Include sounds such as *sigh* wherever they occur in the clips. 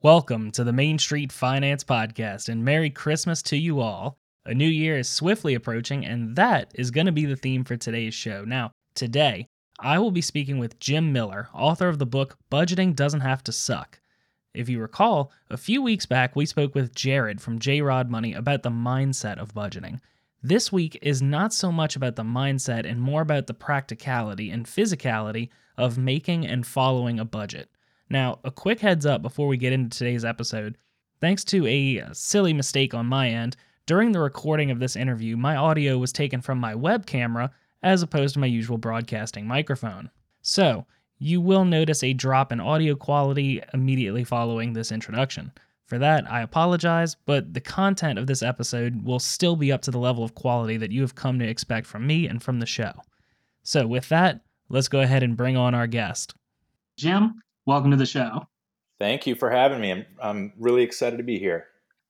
Welcome to the Main Street Finance Podcast and Merry Christmas to you all. A new year is swiftly approaching, and that is going to be the theme for today's show. Now, today, I will be speaking with Jim Miller, author of the book Budgeting Doesn't Have to Suck. If you recall, a few weeks back we spoke with Jared from J Rod Money about the mindset of budgeting. This week is not so much about the mindset and more about the practicality and physicality of making and following a budget. Now, a quick heads up before we get into today's episode. Thanks to a silly mistake on my end, during the recording of this interview, my audio was taken from my web camera as opposed to my usual broadcasting microphone. So, you will notice a drop in audio quality immediately following this introduction. For that, I apologize, but the content of this episode will still be up to the level of quality that you have come to expect from me and from the show. So, with that, let's go ahead and bring on our guest. Jim, welcome to the show. Thank you for having me. I'm, I'm really excited to be here.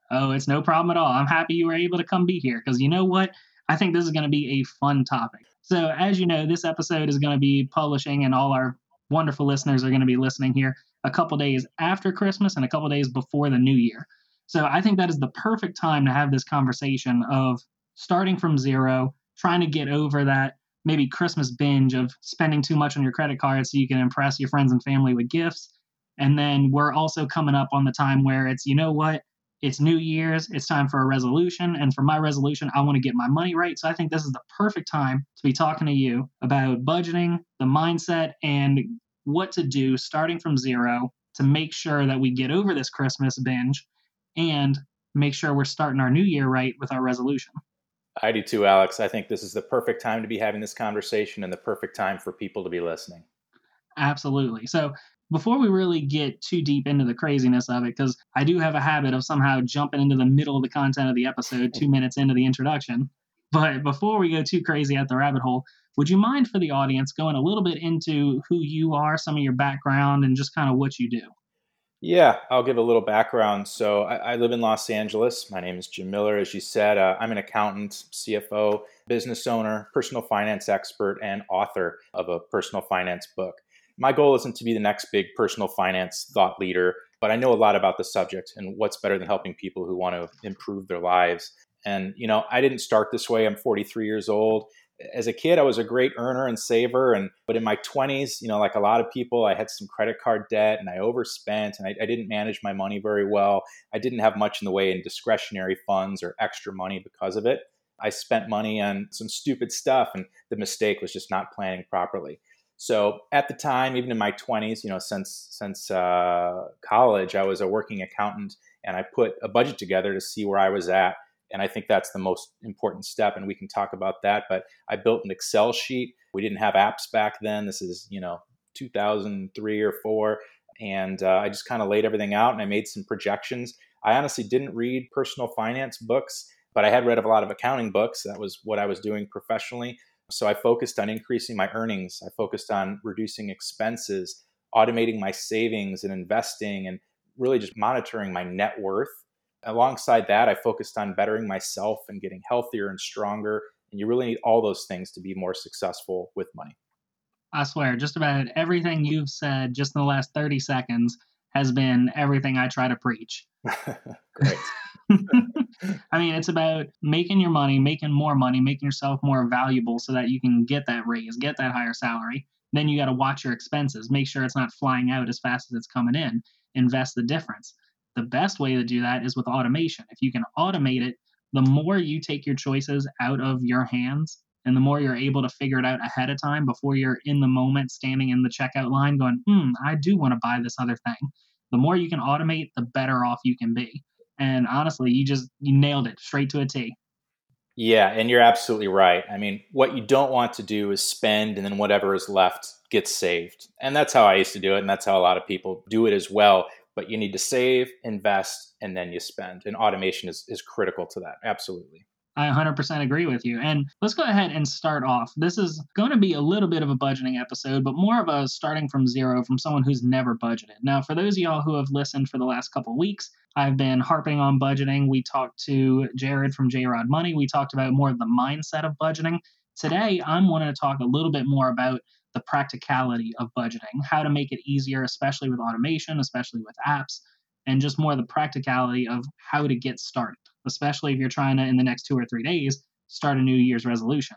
Oh, it's no problem at all. I'm happy you were able to come be here because you know what? I think this is going to be a fun topic. So, as you know, this episode is going to be publishing, and all our wonderful listeners are going to be listening here a couple days after Christmas and a couple days before the new year. So, I think that is the perfect time to have this conversation of starting from zero, trying to get over that maybe Christmas binge of spending too much on your credit card so you can impress your friends and family with gifts. And then we're also coming up on the time where it's, you know what? It's New Year's. It's time for a resolution. And for my resolution, I want to get my money right. So I think this is the perfect time to be talking to you about budgeting, the mindset, and what to do starting from zero to make sure that we get over this Christmas binge and make sure we're starting our new year right with our resolution. I do too, Alex. I think this is the perfect time to be having this conversation and the perfect time for people to be listening. Absolutely. So, before we really get too deep into the craziness of it, because I do have a habit of somehow jumping into the middle of the content of the episode two *laughs* minutes into the introduction. But before we go too crazy at the rabbit hole, would you mind for the audience going a little bit into who you are, some of your background, and just kind of what you do? Yeah, I'll give a little background. So I, I, live in Los Angeles. My name is Jim Miller. As you said, uh, I'm an accountant, CFO, business owner, personal finance expert, and author of a personal finance book. My goal isn't to be the next big personal finance thought leader, but I know a lot about the subject and what's better than helping people who want to improve their lives. And, you know, I didn't start this way. I'm 43 years old as a kid, I was a great earner and saver. And but in my 20s, you know, like a lot of people, I had some credit card debt and I overspent and I, I, didn't manage my money very well. I didn't have much in the way in discretionary funds or extra money because of it. I spent money on some stupid stuff, and the mistake was just not planning properly. So at the time, even in my 20s, you know, since since uh, college, I was a working accountant, and I put a budget together to see where I was at and I think that's the most important step. And we can talk about that. But I built an Excel sheet. We didn't have apps back then. This is, you know, 2003 or four. And uh, I just kind of laid everything out and I made some projections. I honestly didn't read personal finance books, but I had read a lot of accounting books. That was what I was doing professionally. So I focused on increasing my earnings. I focused on reducing expenses, automating my savings and investing, and really just monitoring my net worth Alongside that, I focused on bettering myself and getting healthier and stronger. And you really need all those things to be more successful with money. I swear, just about everything you've said just in the last 30 seconds has been everything I try to preach. *laughs* *laughs* Great. I mean, it's about making your money, making more money, making yourself more valuable so that you can get that raise, get that higher salary. Then you got to watch your expenses, make sure it's not flying out as fast as it's coming in, invest the difference the best way to do that is with automation. If you can automate it, the more you take your choices out of your hands and the more you're able to figure it out ahead of time before you're in the moment standing in the checkout line going, hmm, I do want to buy this other thing. The more you can automate, the better off you can be. And honestly, you just you nailed it straight to a T. Yeah, and you're absolutely right. I mean, what you don't want to do is spend and then whatever is left gets saved. And that's how I used to do it and that's how a lot of people do it as well but you need to save, invest, and then you spend. And automation is, is critical to that. Absolutely. I 100% agree with you. And let's go ahead and start off. This is going to be a little bit of a budgeting episode, but more of a starting from zero from someone who's never budgeted. Now, for those of y'all who have listened for the last couple weeks, I've been harping on budgeting. We talked to Jared from J Rod Money. We talked about more of the mindset of budgeting. Today, I'm wanting to talk a little bit more about the practicality of budgeting, how to make it easier, especially with automation, especially with apps, and just more the practicality of how to get started, especially if you're trying to, in the next two or three days, start a New Year's resolution.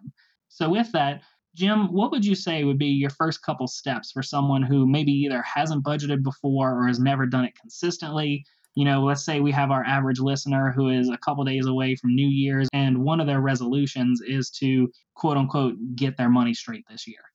So, with that, Jim, what would you say would be your first couple steps for someone who maybe either hasn't budgeted before or has never done it consistently? You know, let's say we have our average listener who is a couple days away from New Year's, and one of their resolutions is to quote unquote get their money straight this year.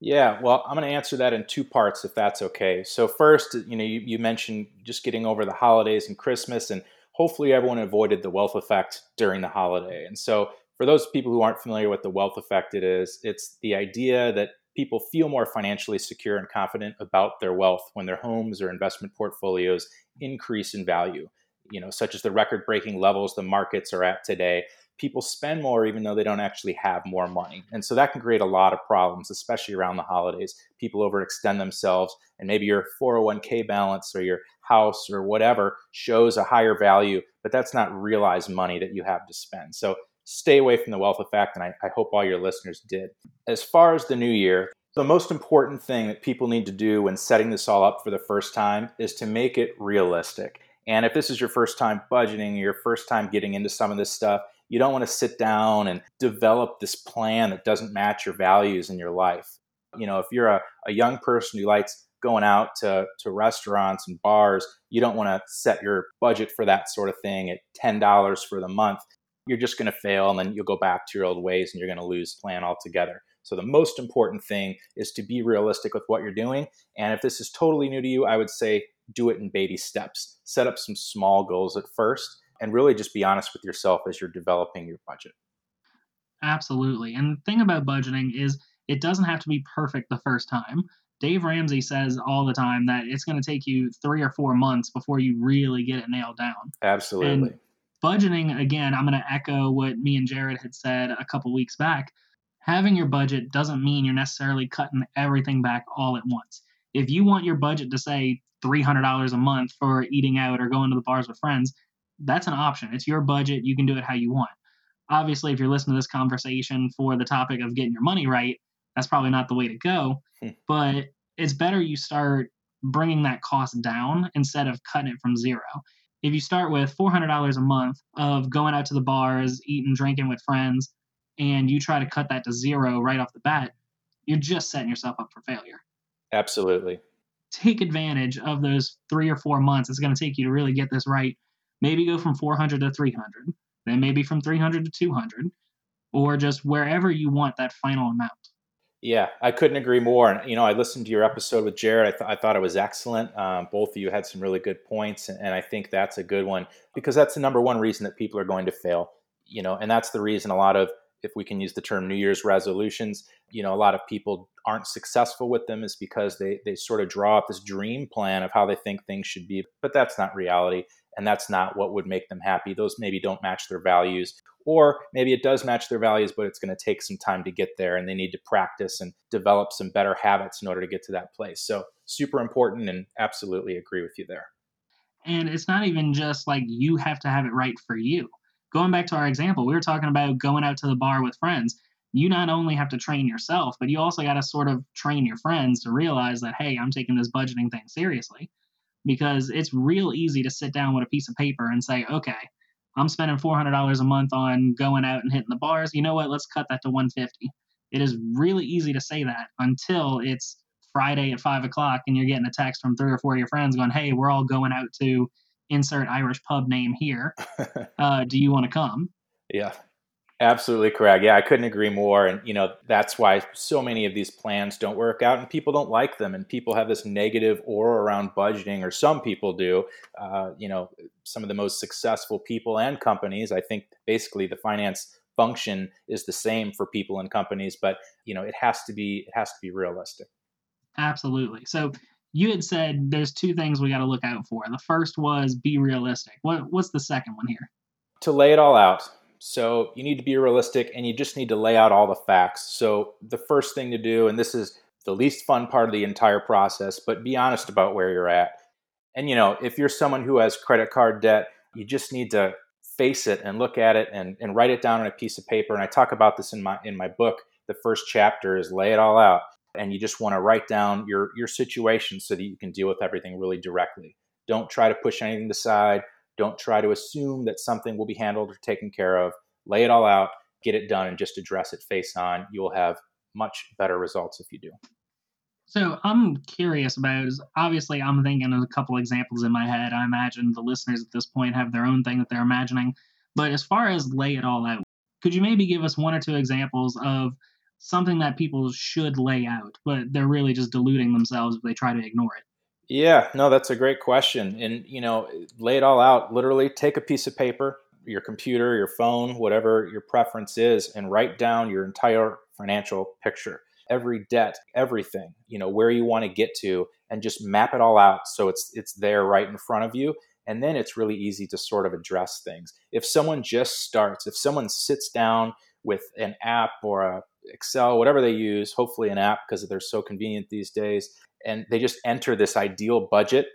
Yeah, well, I'm going to answer that in two parts if that's okay. So, first, you know, you, you mentioned just getting over the holidays and Christmas, and hopefully everyone avoided the wealth effect during the holiday. And so, for those people who aren't familiar with the wealth effect it is, it's the idea that people feel more financially secure and confident about their wealth when their homes or investment portfolios increase in value, you know, such as the record-breaking levels the markets are at today. People spend more even though they don't actually have more money. And so that can create a lot of problems, especially around the holidays. People overextend themselves, and maybe your 401k balance or your house or whatever shows a higher value, but that's not realized money that you have to spend. So stay away from the wealth effect, and I, I hope all your listeners did. As far as the new year, the most important thing that people need to do when setting this all up for the first time is to make it realistic. And if this is your first time budgeting, your first time getting into some of this stuff, you don't want to sit down and develop this plan that doesn't match your values in your life. You know, if you're a, a young person who likes going out to, to restaurants and bars, you don't want to set your budget for that sort of thing at $10 for the month you're just going to fail and then you'll go back to your old ways and you're going to lose plan altogether. So the most important thing is to be realistic with what you're doing. And if this is totally new to you, I would say do it in baby steps. Set up some small goals at first and really just be honest with yourself as you're developing your budget. Absolutely. And the thing about budgeting is it doesn't have to be perfect the first time. Dave Ramsey says all the time that it's going to take you three or four months before you really get it nailed down. Absolutely. And budgeting again i'm going to echo what me and jared had said a couple weeks back having your budget doesn't mean you're necessarily cutting everything back all at once if you want your budget to say $300 a month for eating out or going to the bars with friends that's an option it's your budget you can do it how you want obviously if you're listening to this conversation for the topic of getting your money right that's probably not the way to go hmm. but it's better you start bringing that cost down instead of cutting it from zero if you start with $400 a month of going out to the bars, eating, drinking with friends, and you try to cut that to zero right off the bat, you're just setting yourself up for failure. Absolutely. Take advantage of those three or four months it's going to take you to really get this right. Maybe go from 400 to 300, then maybe from 300 to 200, or just wherever you want that final amount. Yeah, I couldn't agree more. And you know, I listened to your episode with Jared. I, th- I thought it was excellent. Um, both of you had some really good points, and, and I think that's a good one because that's the number one reason that people are going to fail. You know, and that's the reason a lot of, if we can use the term New Year's resolutions, you know, a lot of people aren't successful with them is because they they sort of draw up this dream plan of how they think things should be, but that's not reality and that's not what would make them happy. Those maybe don't match their values, or maybe it does match their values, but it's going to take some time to get there and they need to practice and develop some better habits in order to get to that place. So, super important and absolutely agree with you there. And it's not even just like you have to have it right for you. Going back to our example, we were talking about going out to the bar with friends. You not only have to train yourself, but you also got to sort of train your friends to realize that, hey, I'm taking this budgeting thing seriously because it's real easy to sit down with a piece of paper and say, okay, I'm spending $400 a month on going out and hitting the bars. You know what? Let's cut that to 150. It is really easy to say that until it's Friday at five o'clock and you're getting a text from three or four of your friends going, hey, we're all going out to insert Irish pub name here. *laughs* Uh, do you want to come? Yeah. Absolutely correct. Yeah, I couldn't agree more. And, you know, that's why so many of these plans don't work out and people don't like them. And people have this negative aura around budgeting, or some people do. Uh, you know, some of the most successful people and companies, I think basically the finance function is the same for people and companies, but, you know, it has to be, it has to be realistic. Absolutely. So you had said there's two things we got to look out for. The first was be realistic. What, what's the second one here? To lay it all out so you need to be realistic and you just need to lay out all the facts. So the first thing to do, and this is the least fun part of the entire process, but be honest about where you're at. And you know, if you're someone who has credit card debt, you just need to face it and look at it and, and write it down on a piece of paper. And I talk about this in my in my book. The first chapter is lay it all out. And you just want to write down your your situation so that you can deal with everything really directly. Don't try to push anything aside. Don't try to assume that something will be handled or taken care of. Lay it all out, get it done, and just address it face on. You'll have much better results if you do. So I'm curious about is obviously I'm thinking of a couple examples in my head. I imagine the listeners at this point have their own thing that they're imagining. But as far as lay it all out, could you maybe give us one or two examples of something that people should lay out, but they're really just deluding themselves if they try to ignore it? Yeah, no, that's a great question. And, you know, lay it all out. Literally take a piece of paper, your computer, your phone, whatever your preference is, and write down your entire financial picture every debt, everything, you know, where you want to get to and just map it all out so it's it's there right in front of you and then it's really easy to sort of address things. If someone just starts, if someone sits down with an app or a Excel, whatever they use, hopefully an app because they're so convenient these days, and they just enter this ideal budget,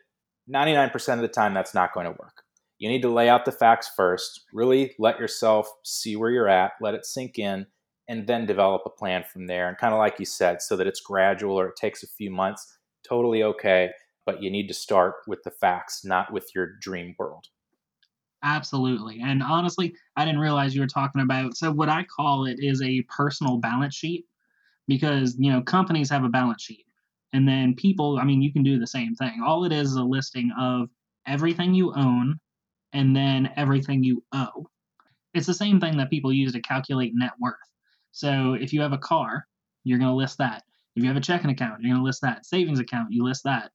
99% of the time that's not going to work. You need to lay out the facts first, really let yourself see where you're at, let it sink in, and then develop a plan from there. And kind of like you said, so that it's gradual or it takes a few months, totally okay. But you need to start with the facts, not with your dream world. Absolutely. And honestly, I didn't realize you were talking about. So, what I call it is a personal balance sheet because, you know, companies have a balance sheet. And then people, I mean, you can do the same thing. All it is is a listing of everything you own and then everything you owe. It's the same thing that people use to calculate net worth. So if you have a car, you're going to list that. If you have a checking account, you're going to list that. Savings account, you list that.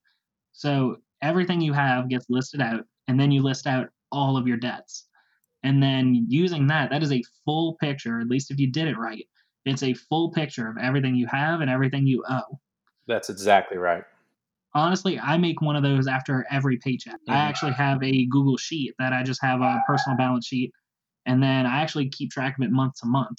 So everything you have gets listed out, and then you list out all of your debts. And then using that, that is a full picture, at least if you did it right. It's a full picture of everything you have and everything you owe. That's exactly right. Honestly, I make one of those after every paycheck. Mm-hmm. I actually have a Google Sheet that I just have a personal balance sheet, and then I actually keep track of it month to month.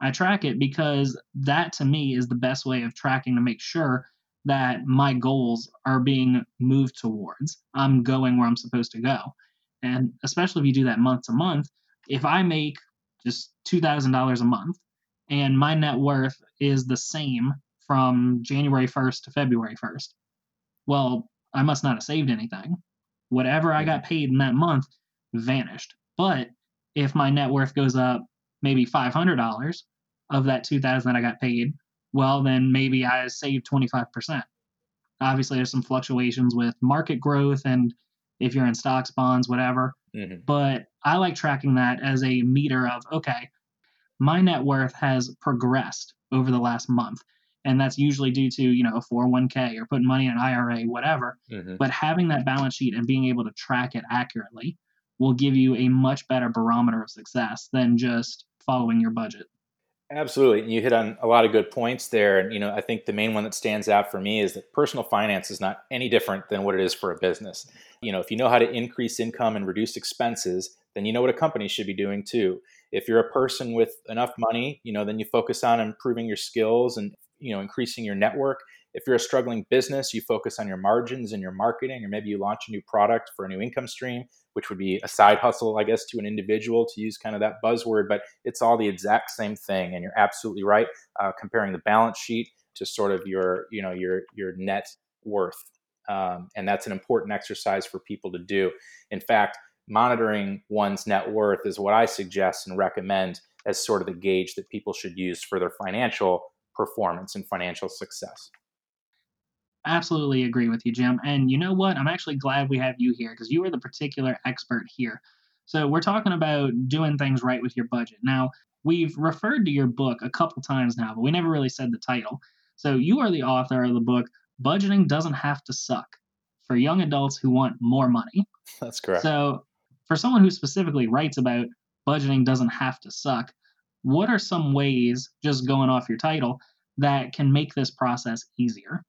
I track it because that to me is the best way of tracking to make sure that my goals are being moved towards. I'm going where I'm supposed to go. And especially if you do that month to month, if I make just $2,000 a month and my net worth is the same from January 1st to February 1st, well, I must not have saved anything. Whatever I got paid in that month vanished. But if my net worth goes up maybe $500 of that 2000 that I got paid, well, then maybe I saved 25%. Obviously, there's some fluctuations with market growth and if you're in stocks, bonds, whatever. Mm-hmm. But I like tracking that as a meter of, okay, my net worth has progressed over the last month. And that's usually due to, you know, a 401k or putting money in an IRA, whatever. Mm-hmm. But having that balance sheet and being able to track it accurately will give you a much better barometer of success than just following your budget. Absolutely. And you hit on a lot of good points there. And, you know, I think the main one that stands out for me is that personal finance is not any different than what it is for a business. You know, if you know how to increase income and reduce expenses, then you know what a company should be doing too. If you're a person with enough money, you know, then you focus on improving your skills and, you know, increasing your network. If you're a struggling business, you focus on your margins and your marketing, or maybe you launch a new product for a new income stream which would be a side hustle, I guess, to an individual to use kind of that buzzword, but it's all the exact same thing. And you're absolutely right. Uh, comparing the balance sheet to sort of your, you know, your your net worth, um, and that's an important exercise for people to do. In fact, monitoring one's net worth is what I suggest and recommend as sort of the gauge that people should use for their financial performance and financial success. Absolutely agree with you, Jim. And you know what? I'm actually glad we have you here because you are the particular expert here. So, we're talking about doing things right with your budget. Now, we've referred to your book a couple times now, but we never really said the title. So, you are the author of the book, Budgeting Doesn't Have to Suck for Young Adults Who Want More Money. That's correct. So, for someone who specifically writes about budgeting doesn't have to suck, what are some ways, just going off your title, that can make this process easier?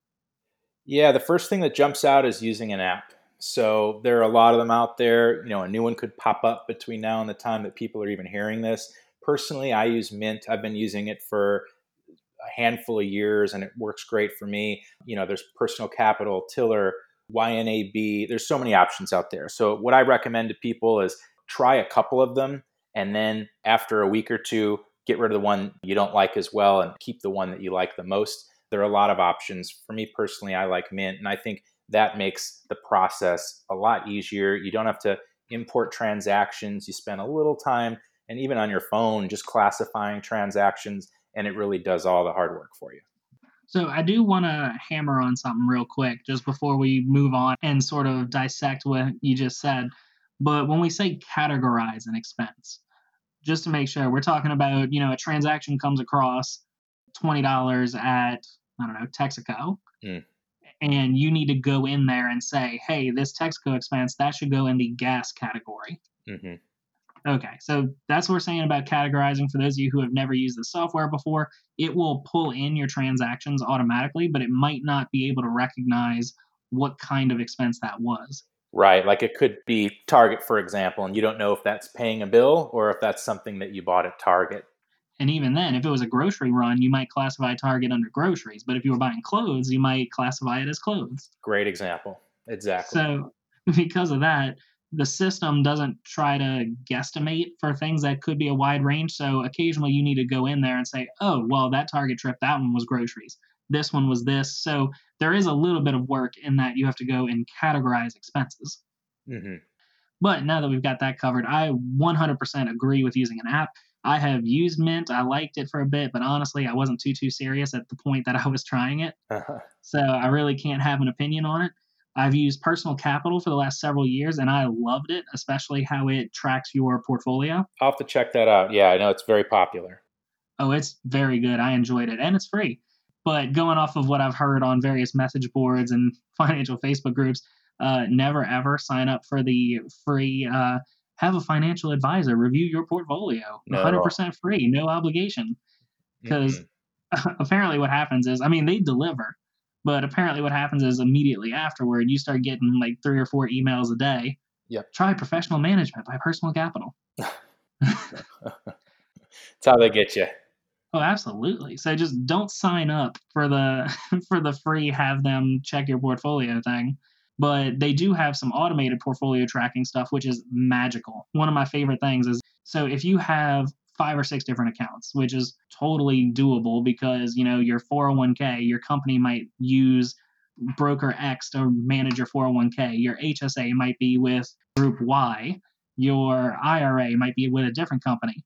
Yeah, the first thing that jumps out is using an app. So there are a lot of them out there. You know, a new one could pop up between now and the time that people are even hearing this. Personally, I use Mint. I've been using it for a handful of years and it works great for me. You know, there's Personal Capital, Tiller, YNAB. There's so many options out there. So what I recommend to people is try a couple of them and then after a week or two, get rid of the one you don't like as well and keep the one that you like the most there are a lot of options. For me personally, I like Mint, and I think that makes the process a lot easier. You don't have to import transactions. You spend a little time and even on your phone just classifying transactions, and it really does all the hard work for you. So I do want to hammer on something real quick just before we move on and sort of dissect what you just said. But when we say categorize an expense, just to make sure we're talking about, you know, a transaction comes across $20 at, I don't know, Texaco. Mm. And you need to go in there and say, hey, this Texaco expense, that should go in the gas category. Mm-hmm. Okay, so that's what we're saying about categorizing. For those of you who have never used the software before, it will pull in your transactions automatically, but it might not be able to recognize what kind of expense that was. Right. Like it could be Target, for example, and you don't know if that's paying a bill or if that's something that you bought at Target. And even then, if it was a grocery run, you might classify Target under groceries. But if you were buying clothes, you might classify it as clothes. Great example. Exactly. So, *laughs* because of that, the system doesn't try to guesstimate for things that could be a wide range. So, occasionally you need to go in there and say, oh, well, that Target trip, that one was groceries. This one was this. So, there is a little bit of work in that you have to go and categorize expenses. Mm-hmm. But now that we've got that covered, I 100% agree with using an app. I have used Mint. I liked it for a bit, but honestly, I wasn't too too serious at the point that I was trying it. Uh-huh. So I really can't have an opinion on it. I've used Personal Capital for the last several years, and I loved it, especially how it tracks your portfolio. I'll have to check that out. Yeah, I know it's very popular. Oh, it's very good. I enjoyed it, and it's free. But going off of what I've heard on various message boards and *laughs* financial Facebook groups, uh, never ever sign up for the free uh, have a financial advisor review your portfolio. No. 100% free, no obligation. Because mm-hmm. *laughs* apparently, what happens is, I mean, they deliver, but apparently, what happens is immediately afterward, you start getting like three or four emails a day. Yep. Try professional management by Personal Capital. *laughs* That's how they get you. Oh, absolutely. So just don't sign up for the *laughs* for the free have them check your portfolio thing. But they do have some automated portfolio tracking stuff which is magical. One of my favorite things is so if you have five or six different accounts, which is totally doable because, you know, your 401k, your company might use broker X to manage your 401k. Your HSA might be with group Y. Your IRA might be with a different company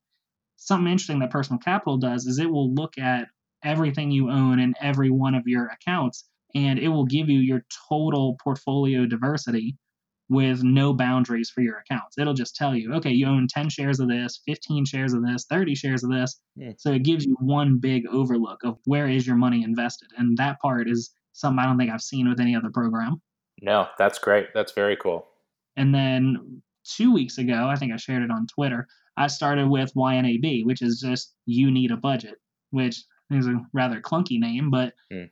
something interesting that personal capital does is it will look at everything you own in every one of your accounts and it will give you your total portfolio diversity with no boundaries for your accounts. It'll just tell you, okay, you own 10 shares of this, 15 shares of this, 30 shares of this. Yeah. So it gives you one big overlook of where is your money invested. And that part is something I don't think I've seen with any other program. No, that's great. That's very cool. And then two weeks ago, I think I shared it on Twitter, I started with YNAB, which is just you need a budget, which is a rather clunky name, but mm.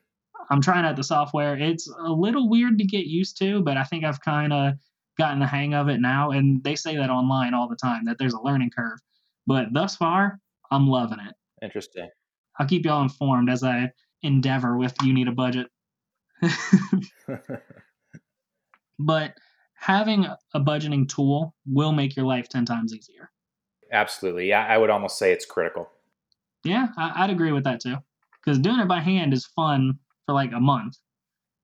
I'm trying out the software. It's a little weird to get used to, but I think I've kind of gotten the hang of it now. And they say that online all the time that there's a learning curve. But thus far, I'm loving it. Interesting. I'll keep y'all informed as I endeavor with You Need a Budget. *laughs* but having a budgeting tool will make your life 10 times easier. Absolutely. Yeah, I would almost say it's critical. Yeah, I, would agree with that too. Because doing it by hand is fun for like a month.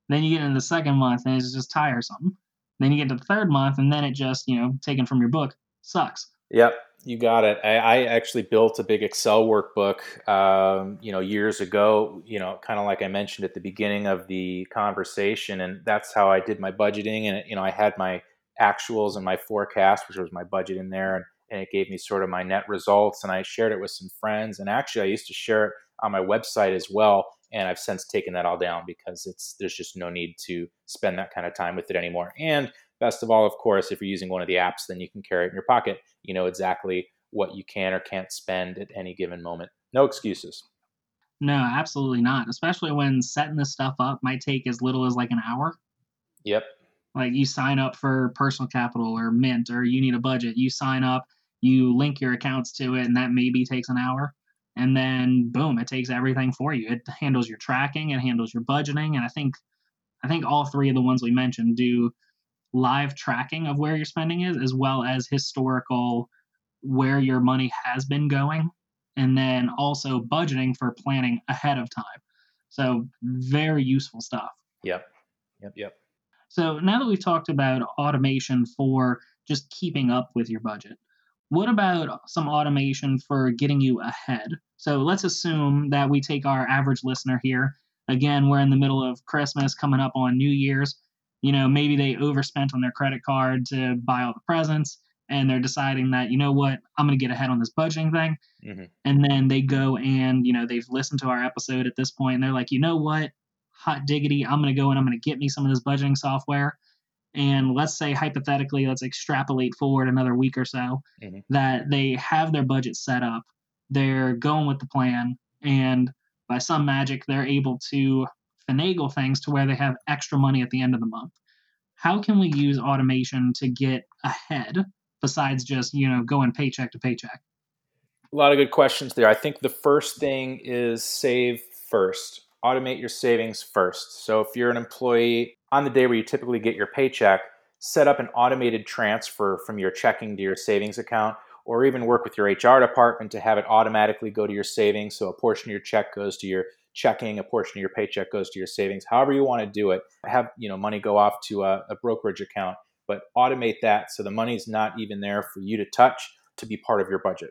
Then you get into the second month and it's just tiresome. Then you get to the third month and then it just, you know, taken from your book sucks. Yep, you got it. I, I actually built a big Excel workbook, um, you know, years ago. You know, kind of like I mentioned at the beginning of the conversation, and that's how I did my budgeting. And you know, I had my actuals and my forecast, which was my budget in there, and and it gave me sort of my net results. And I shared it with some friends. And actually, I used to share it on my website as well. And I've since taken that all down because it's there's just no need to spend that kind of time with it anymore. And best of all, of course, if you're using one of the apps, then you can carry it in your pocket. You know exactly what you can or can't spend at any given moment. No excuses. No, absolutely not. Especially when setting this stuff up might take as little as like an hour. Yep. Like you sign up for personal capital or mint or you need a budget. You sign up you link your accounts to it and that maybe takes an hour. And then boom it takes everything for you. It handles your tracking it handles your budgeting and i think i think all three of the ones we mentioned do live tracking of where your spending is as well as historical where your money has been going and then also budgeting for planning ahead of time. So very useful stuff. Yep. Yep yep. So now that we've talked about automation for just keeping up with your budget, what about some automation for getting you ahead? So let's assume that we take our average listener here. Again, we're in the middle of Christmas, coming up on New Year's. You know, maybe they overspent on their credit card to buy all the presents and they're deciding that, you know what, I'm going to get ahead on this budgeting thing. Mm-hmm. And then they go and, you know, they've listened to our episode at this point and they're like, you know what, hot diggity, I'm going to go and I'm going to get me some of this budgeting software. And let's say, hypothetically, let's extrapolate forward another week or so mm-hmm. that they have their budget set up, they're going with the plan, and by some magic, they're able to finagle things to where they have extra money at the end of the month. How can we use automation to get ahead besides just, you know, going paycheck to paycheck? A lot of good questions there. I think the first thing is save first. Automate your savings first. So if you're an employee on the day where you typically get your paycheck, set up an automated transfer from your checking to your savings account or even work with your HR department to have it automatically go to your savings. So a portion of your check goes to your checking, a portion of your paycheck goes to your savings. However you want to do it, have you know money go off to a, a brokerage account but automate that so the money's not even there for you to touch to be part of your budget.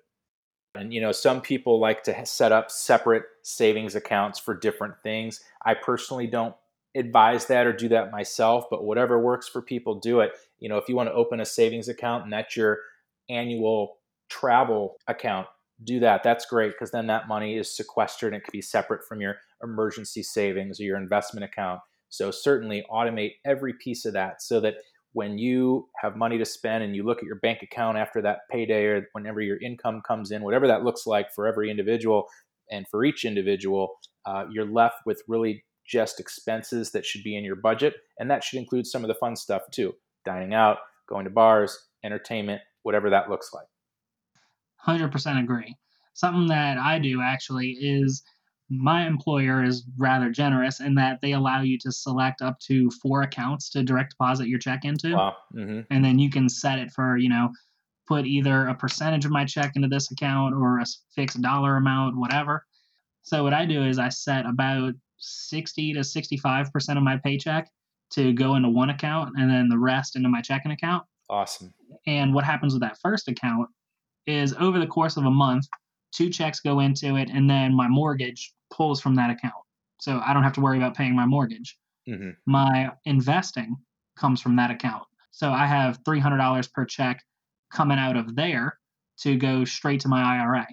And you know, some people like to set up separate savings accounts for different things. I personally don't advise that or do that myself, but whatever works for people, do it. You know, if you want to open a savings account and that's your annual travel account, do that. That's great because then that money is sequestered and it can be separate from your emergency savings or your investment account. So certainly automate every piece of that so that when you have money to spend and you look at your bank account after that payday or whenever your income comes in, whatever that looks like for every individual and for each individual, uh, you're left with really just expenses that should be in your budget. And that should include some of the fun stuff too dining out, going to bars, entertainment, whatever that looks like. 100% agree. Something that I do actually is my employer is rather generous in that they allow you to select up to four accounts to direct deposit your check into. Wow. Mm-hmm. And then you can set it for, you know, put either a percentage of my check into this account or a fixed dollar amount, whatever. So what I do is I set about 60 to 65% of my paycheck to go into one account and then the rest into my checking account. Awesome. And what happens with that first account is over the course of a month, two checks go into it, and then my mortgage pulls from that account. So I don't have to worry about paying my mortgage. Mm-hmm. My investing comes from that account. So I have $300 per check coming out of there to go straight to my IRA.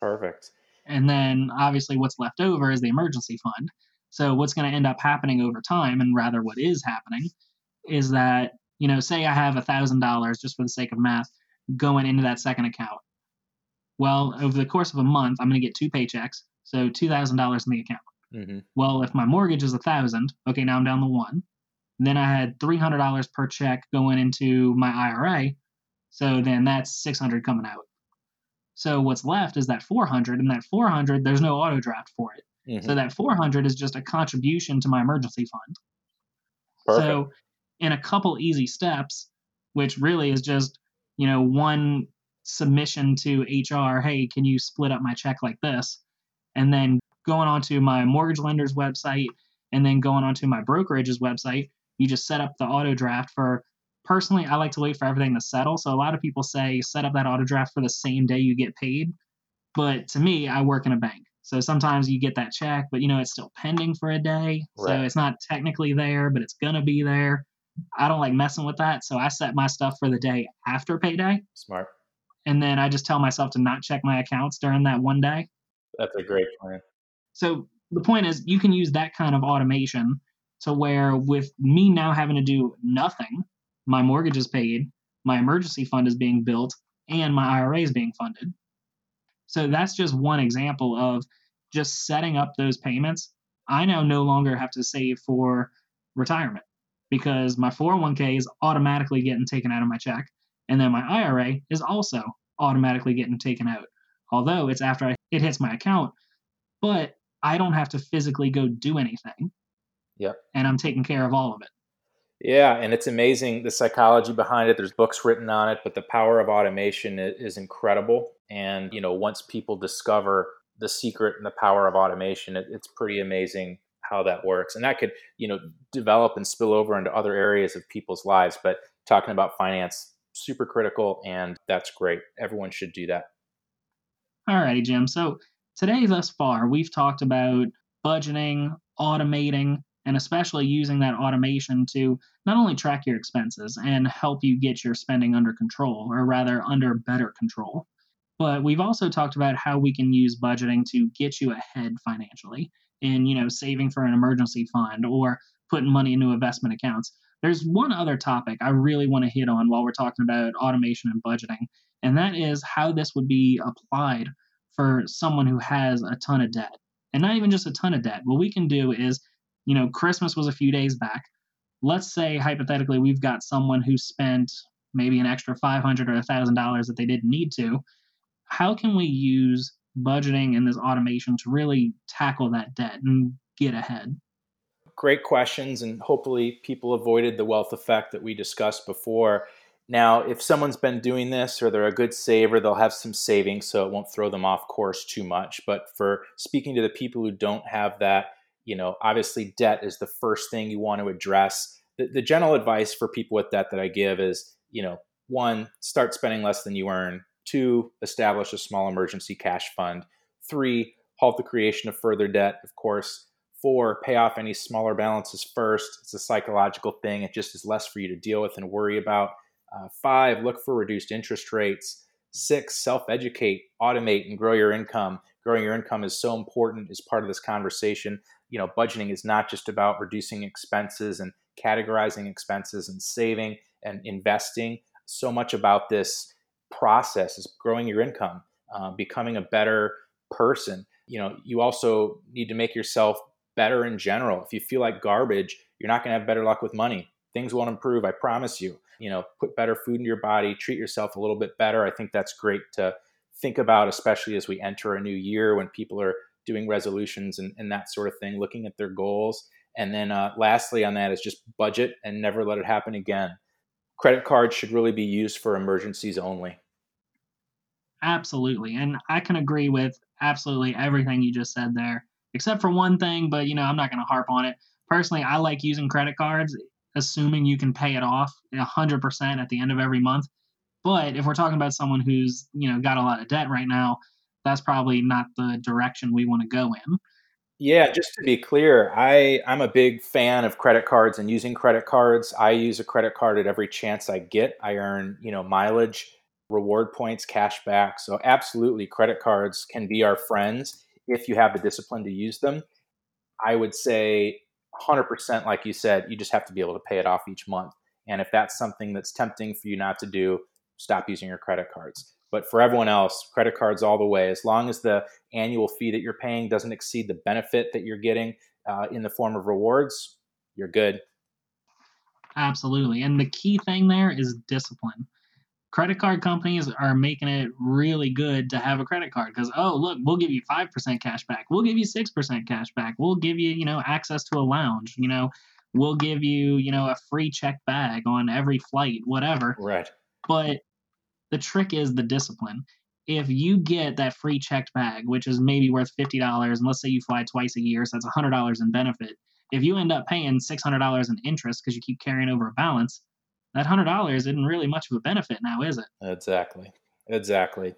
Perfect. And then obviously what's left over is the emergency fund. So what's going to end up happening over time, and rather what is happening, is that, you know, say I have $1,000 just for the sake of math going into that second account. Well, over the course of a month, I'm going to get two paychecks, so two thousand dollars in the account. Mm-hmm. Well, if my mortgage is a thousand, okay, now I'm down to one. Then I had three hundred dollars per check going into my IRA, so then that's six hundred coming out. So what's left is that four hundred, and that four hundred, there's no auto draft for it. Mm-hmm. So that four hundred is just a contribution to my emergency fund. Perfect. So in a couple easy steps, which really is just you know one submission to HR, hey, can you split up my check like this? And then going onto my mortgage lender's website and then going onto my brokerage's website, you just set up the auto draft for personally, I like to wait for everything to settle. So a lot of people say set up that auto draft for the same day you get paid. But to me, I work in a bank. So sometimes you get that check, but you know, it's still pending for a day. Right. So it's not technically there, but it's going to be there. I don't like messing with that. So I set my stuff for the day after payday. Smart and then I just tell myself to not check my accounts during that one day. That's a great plan. So the point is, you can use that kind of automation to where, with me now having to do nothing, my mortgage is paid, my emergency fund is being built, and my IRA is being funded. So that's just one example of just setting up those payments. I now no longer have to save for retirement because my 401k is automatically getting taken out of my check. And then my IRA is also automatically getting taken out, although it's after I, it hits my account. But I don't have to physically go do anything. Yep. And I'm taking care of all of it. Yeah, and it's amazing the psychology behind it. There's books written on it, but the power of automation is incredible. And you know, once people discover the secret and the power of automation, it, it's pretty amazing how that works. And that could, you know, develop and spill over into other areas of people's lives. But talking about finance, super critical, and that's great. Everyone should do that. All righty, Jim. So today, thus far, we've talked about budgeting, automating, and especially using that automation to not only track your expenses and help you get your spending under control, or rather, under better control, but we've also talked about how we can use budgeting to get you ahead financially in, you know, saving for an emergency fund or putting money into investment accounts. There's one other topic I really want to hit on while we're talking about automation and budgeting, and that is how this would be applied for someone who has a ton of debt. And not even just a ton of debt. What we can do is, you know, Christmas was a few days back. Let's say hypothetically we've got someone who spent maybe an extra 500 or $1000 that they didn't need to how can we use budgeting and this automation to really tackle that debt and get ahead? Great questions, and hopefully, people avoided the wealth effect that we discussed before. Now, if someone's been doing this or they're a good saver, they'll have some savings, so it won't throw them off course too much. But for speaking to the people who don't have that, you know, obviously debt is the first thing you want to address. The, the general advice for people with debt that I give is, you know, one, start spending less than you earn. Two, establish a small emergency cash fund. Three, halt the creation of further debt, of course. Four, pay off any smaller balances first. It's a psychological thing. It just is less for you to deal with and worry about. Uh, five, look for reduced interest rates. Six, self educate, automate, and grow your income. Growing your income is so important as part of this conversation. You know, budgeting is not just about reducing expenses and categorizing expenses and saving and investing. So much about this process is growing your income, uh, becoming a better person. You know, you also need to make yourself better in general. If you feel like garbage, you're not going to have better luck with money. Things won't improve, I promise you. You know, put better food in your body, treat yourself a little bit better. I think that's great to think about, especially as we enter a new year when people are doing resolutions and, and that sort of thing, looking at their goals. And then uh, lastly on that is just budget and never let it happen again credit cards should really be used for emergencies only. Absolutely. And I can agree with absolutely everything you just said there, except for one thing, but you know, I'm not going to harp on it. Personally, I like using credit cards, assuming you can pay it off 100% at the end of every month. But if we're talking about someone who's, you know, got a lot of debt right now, that's probably not the direction we want to go in. Yeah, just to be clear, I I'm a big fan of credit cards and using credit cards. I use a credit card at every chance I get. I earn, you know, mileage, reward points, cash back. So absolutely credit cards can be our friends if you have the discipline to use them. I would say 100% like you said, you just have to be able to pay it off each month. And if that's something that's tempting for you not to do, stop using your credit cards. But for everyone else, credit cards all the way. As long as the annual fee that you're paying doesn't exceed the benefit that you're getting uh, in the form of rewards, you're good. Absolutely. And the key thing there is discipline. Credit card companies are making it really good to have a credit card because, oh, look, we'll give you 5% cash back. We'll give you 6% cash back. We'll give you, you know, access to a lounge. You know, we'll give you, you know, a free check bag on every flight, whatever. Right. But the trick is the discipline. If you get that free checked bag, which is maybe worth $50, and let's say you fly twice a year, so that's $100 in benefit. If you end up paying $600 in interest because you keep carrying over a balance, that $100 isn't really much of a benefit now, is it? Exactly. Exactly.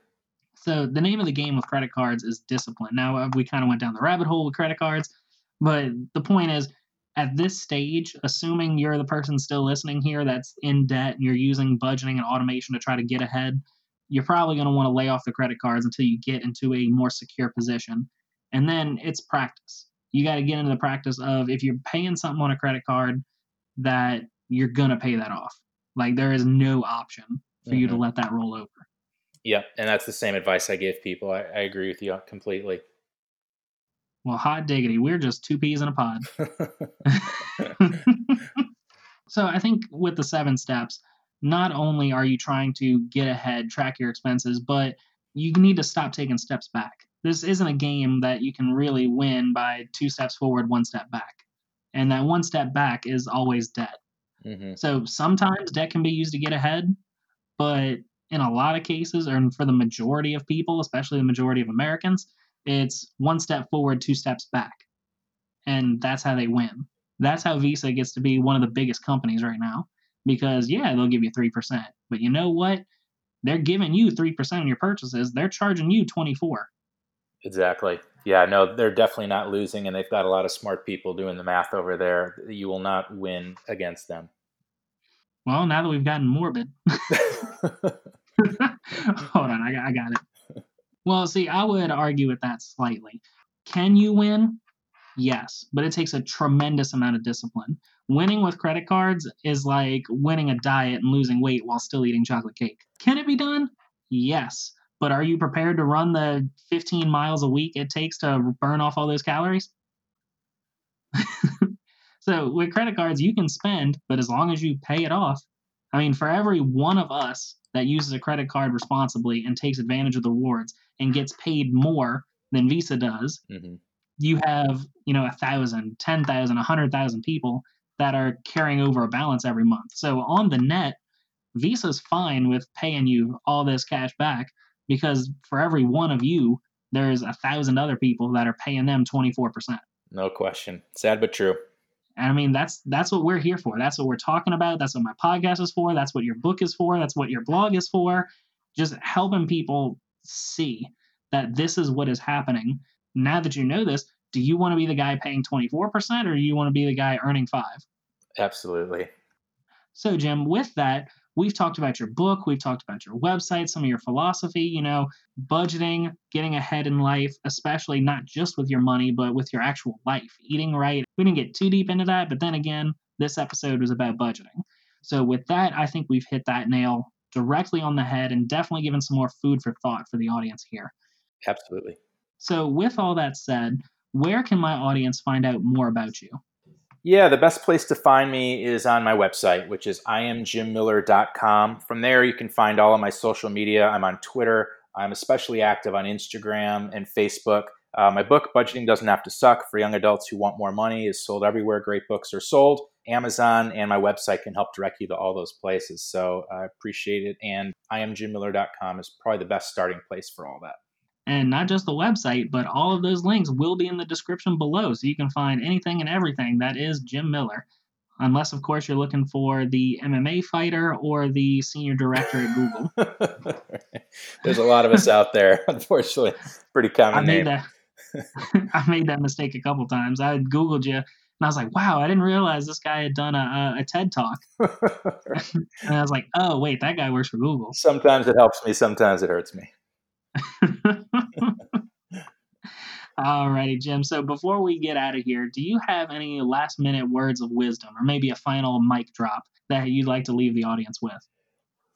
So the name of the game with credit cards is discipline. Now uh, we kind of went down the rabbit hole with credit cards, but the point is at this stage, assuming you're the person still listening here that's in debt and you're using budgeting and automation to try to get ahead, you're probably going to want to lay off the credit cards until you get into a more secure position. And then it's practice. You got to get into the practice of if you're paying something on a credit card, that you're going to pay that off. Like there is no option for mm-hmm. you to mm-hmm. let that roll over. Yep. And that's the same advice I give people. I, I agree with you completely. Well, hot diggity, we're just two peas in a pod. *laughs* *laughs* so I think with the seven steps, not only are you trying to get ahead, track your expenses, but you need to stop taking steps back. This isn't a game that you can really win by two steps forward, one step back. And that one step back is always debt. Mm-hmm. So sometimes debt can be used to get ahead, but in a lot of cases, or for the majority of people, especially the majority of Americans, it's one step forward, two steps back. and that's how they win. That's how Visa gets to be one of the biggest companies right now. Because yeah, they'll give you three percent, but you know what? They're giving you three percent on your purchases. They're charging you twenty four. Exactly. Yeah, no, they're definitely not losing, and they've got a lot of smart people doing the math over there. You will not win against them. Well, now that we've gotten morbid. *laughs* Hold on, I got, I got it. Well, see, I would argue with that slightly. Can you win? Yes, but it takes a tremendous amount of discipline. Winning with credit cards is like winning a diet and losing weight while still eating chocolate cake. Can it be done? Yes. But are you prepared to run the 15 miles a week it takes to burn off all those calories? *laughs* so with credit cards, you can spend, but as long as you pay it off, I mean, for every one of us that uses a credit card responsibly and takes advantage of the rewards and gets paid more than Visa does, mm-hmm. you have, you know, a thousand, ten thousand, a hundred thousand people that are carrying over a balance every month. So on the net, Visa's fine with paying you all this cash back because for every one of you, there's a thousand other people that are paying them 24%. No question. Sad but true. And I mean, that's that's what we're here for. That's what we're talking about. That's what my podcast is for. That's what your book is for. That's what your blog is for. Just helping people see that this is what is happening. Now that you know this, do you want to be the guy paying 24% or do you want to be the guy earning 5? Absolutely. So Jim, with that, we've talked about your book, we've talked about your website, some of your philosophy, you know, budgeting, getting ahead in life, especially not just with your money, but with your actual life, eating right. We didn't get too deep into that, but then again, this episode was about budgeting. So with that, I think we've hit that nail directly on the head and definitely given some more food for thought for the audience here. Absolutely. So with all that said, where can my audience find out more about you? Yeah, the best place to find me is on my website, which is iamjimmiller.com. From there, you can find all of my social media. I'm on Twitter. I'm especially active on Instagram and Facebook. Uh, my book, Budgeting Doesn't Have to Suck, for young adults who want more money, is sold everywhere great books are sold. Amazon and my website can help direct you to all those places. So I appreciate it. And iamjimmiller.com is probably the best starting place for all that. And not just the website, but all of those links will be in the description below. So you can find anything and everything that is Jim Miller. Unless, of course, you're looking for the MMA fighter or the senior director at Google. *laughs* There's a lot of us out there, *laughs* unfortunately. Pretty common I made name. That, *laughs* I made that mistake a couple times. I Googled you and I was like, wow, I didn't realize this guy had done a, a TED talk. and I was like, oh, wait, that guy works for Google. Sometimes it helps me, sometimes it hurts me. Alrighty, Jim. So before we get out of here, do you have any last minute words of wisdom or maybe a final mic drop that you'd like to leave the audience with?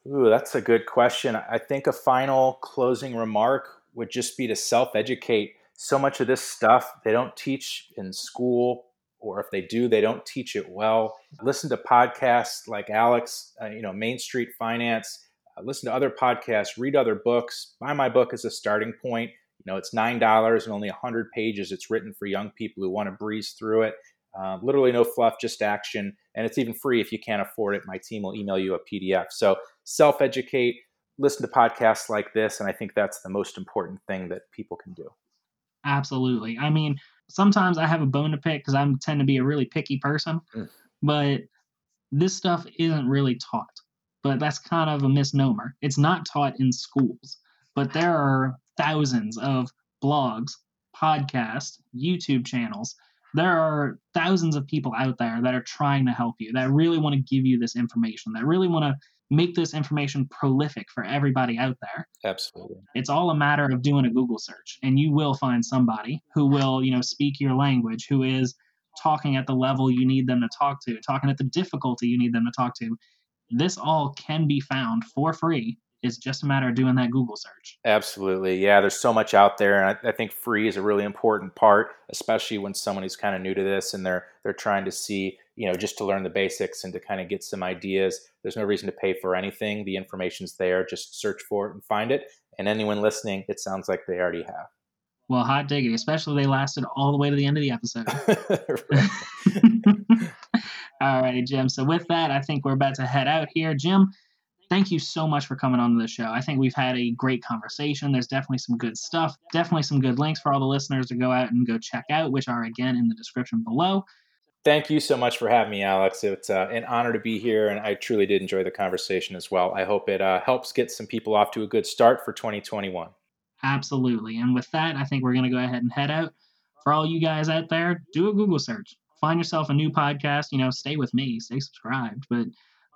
Ooh, that's a good question. I think a final closing remark would just be to self educate. So much of this stuff they don't teach in school, or if they do, they don't teach it well. Listen to podcasts like Alex, uh, you know, Main Street Finance listen to other podcasts, read other books. Buy my book as a starting point. You know, it's nine dollars and only hundred pages. It's written for young people who want to breeze through it. Uh, literally no fluff, just action, and it's even free if you can't afford it. My team will email you a PDF. So self-educate, listen to podcasts like this, and I think that's the most important thing that people can do. Absolutely. I mean, sometimes I have a bone to pick because I tend to be a really picky person, mm. but this stuff isn't really taught but that's kind of a misnomer. It's not taught in schools, but there are thousands of blogs, podcasts, YouTube channels. There are thousands of people out there that are trying to help you, that really want to give you this information, that really want to make this information prolific for everybody out there. Absolutely. It's all a matter of doing a Google search and you will find somebody who will, you know, speak your language, who is talking at the level you need them to talk to, talking at the difficulty you need them to talk to this all can be found for free. It's just a matter of doing that Google search. Absolutely. Yeah, there's so much out there. And I, I think free is a really important part, especially when someone who's kind of new to this and they're they're trying to see, you know, just to learn the basics and to kind of get some ideas. There's no reason to pay for anything. The information's there. Just search for it and find it. And anyone listening, it sounds like they already have. Well, hot diggity, especially they lasted all the way to the end of the episode. *laughs* *laughs* *laughs* All righty, Jim. So with that, I think we're about to head out here. Jim, thank you so much for coming on the show. I think we've had a great conversation. There's definitely some good stuff, definitely some good links for all the listeners to go out and go check out, which are again in the description below. Thank you so much for having me, Alex. It's uh, an honor to be here, and I truly did enjoy the conversation as well. I hope it uh, helps get some people off to a good start for 2021. Absolutely. And with that, I think we're going to go ahead and head out. For all you guys out there, do a Google search. Find yourself a new podcast. You know, stay with me, stay subscribed, but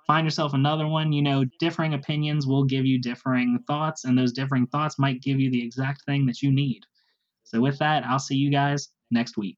find yourself another one. You know, differing opinions will give you differing thoughts, and those differing thoughts might give you the exact thing that you need. So, with that, I'll see you guys next week.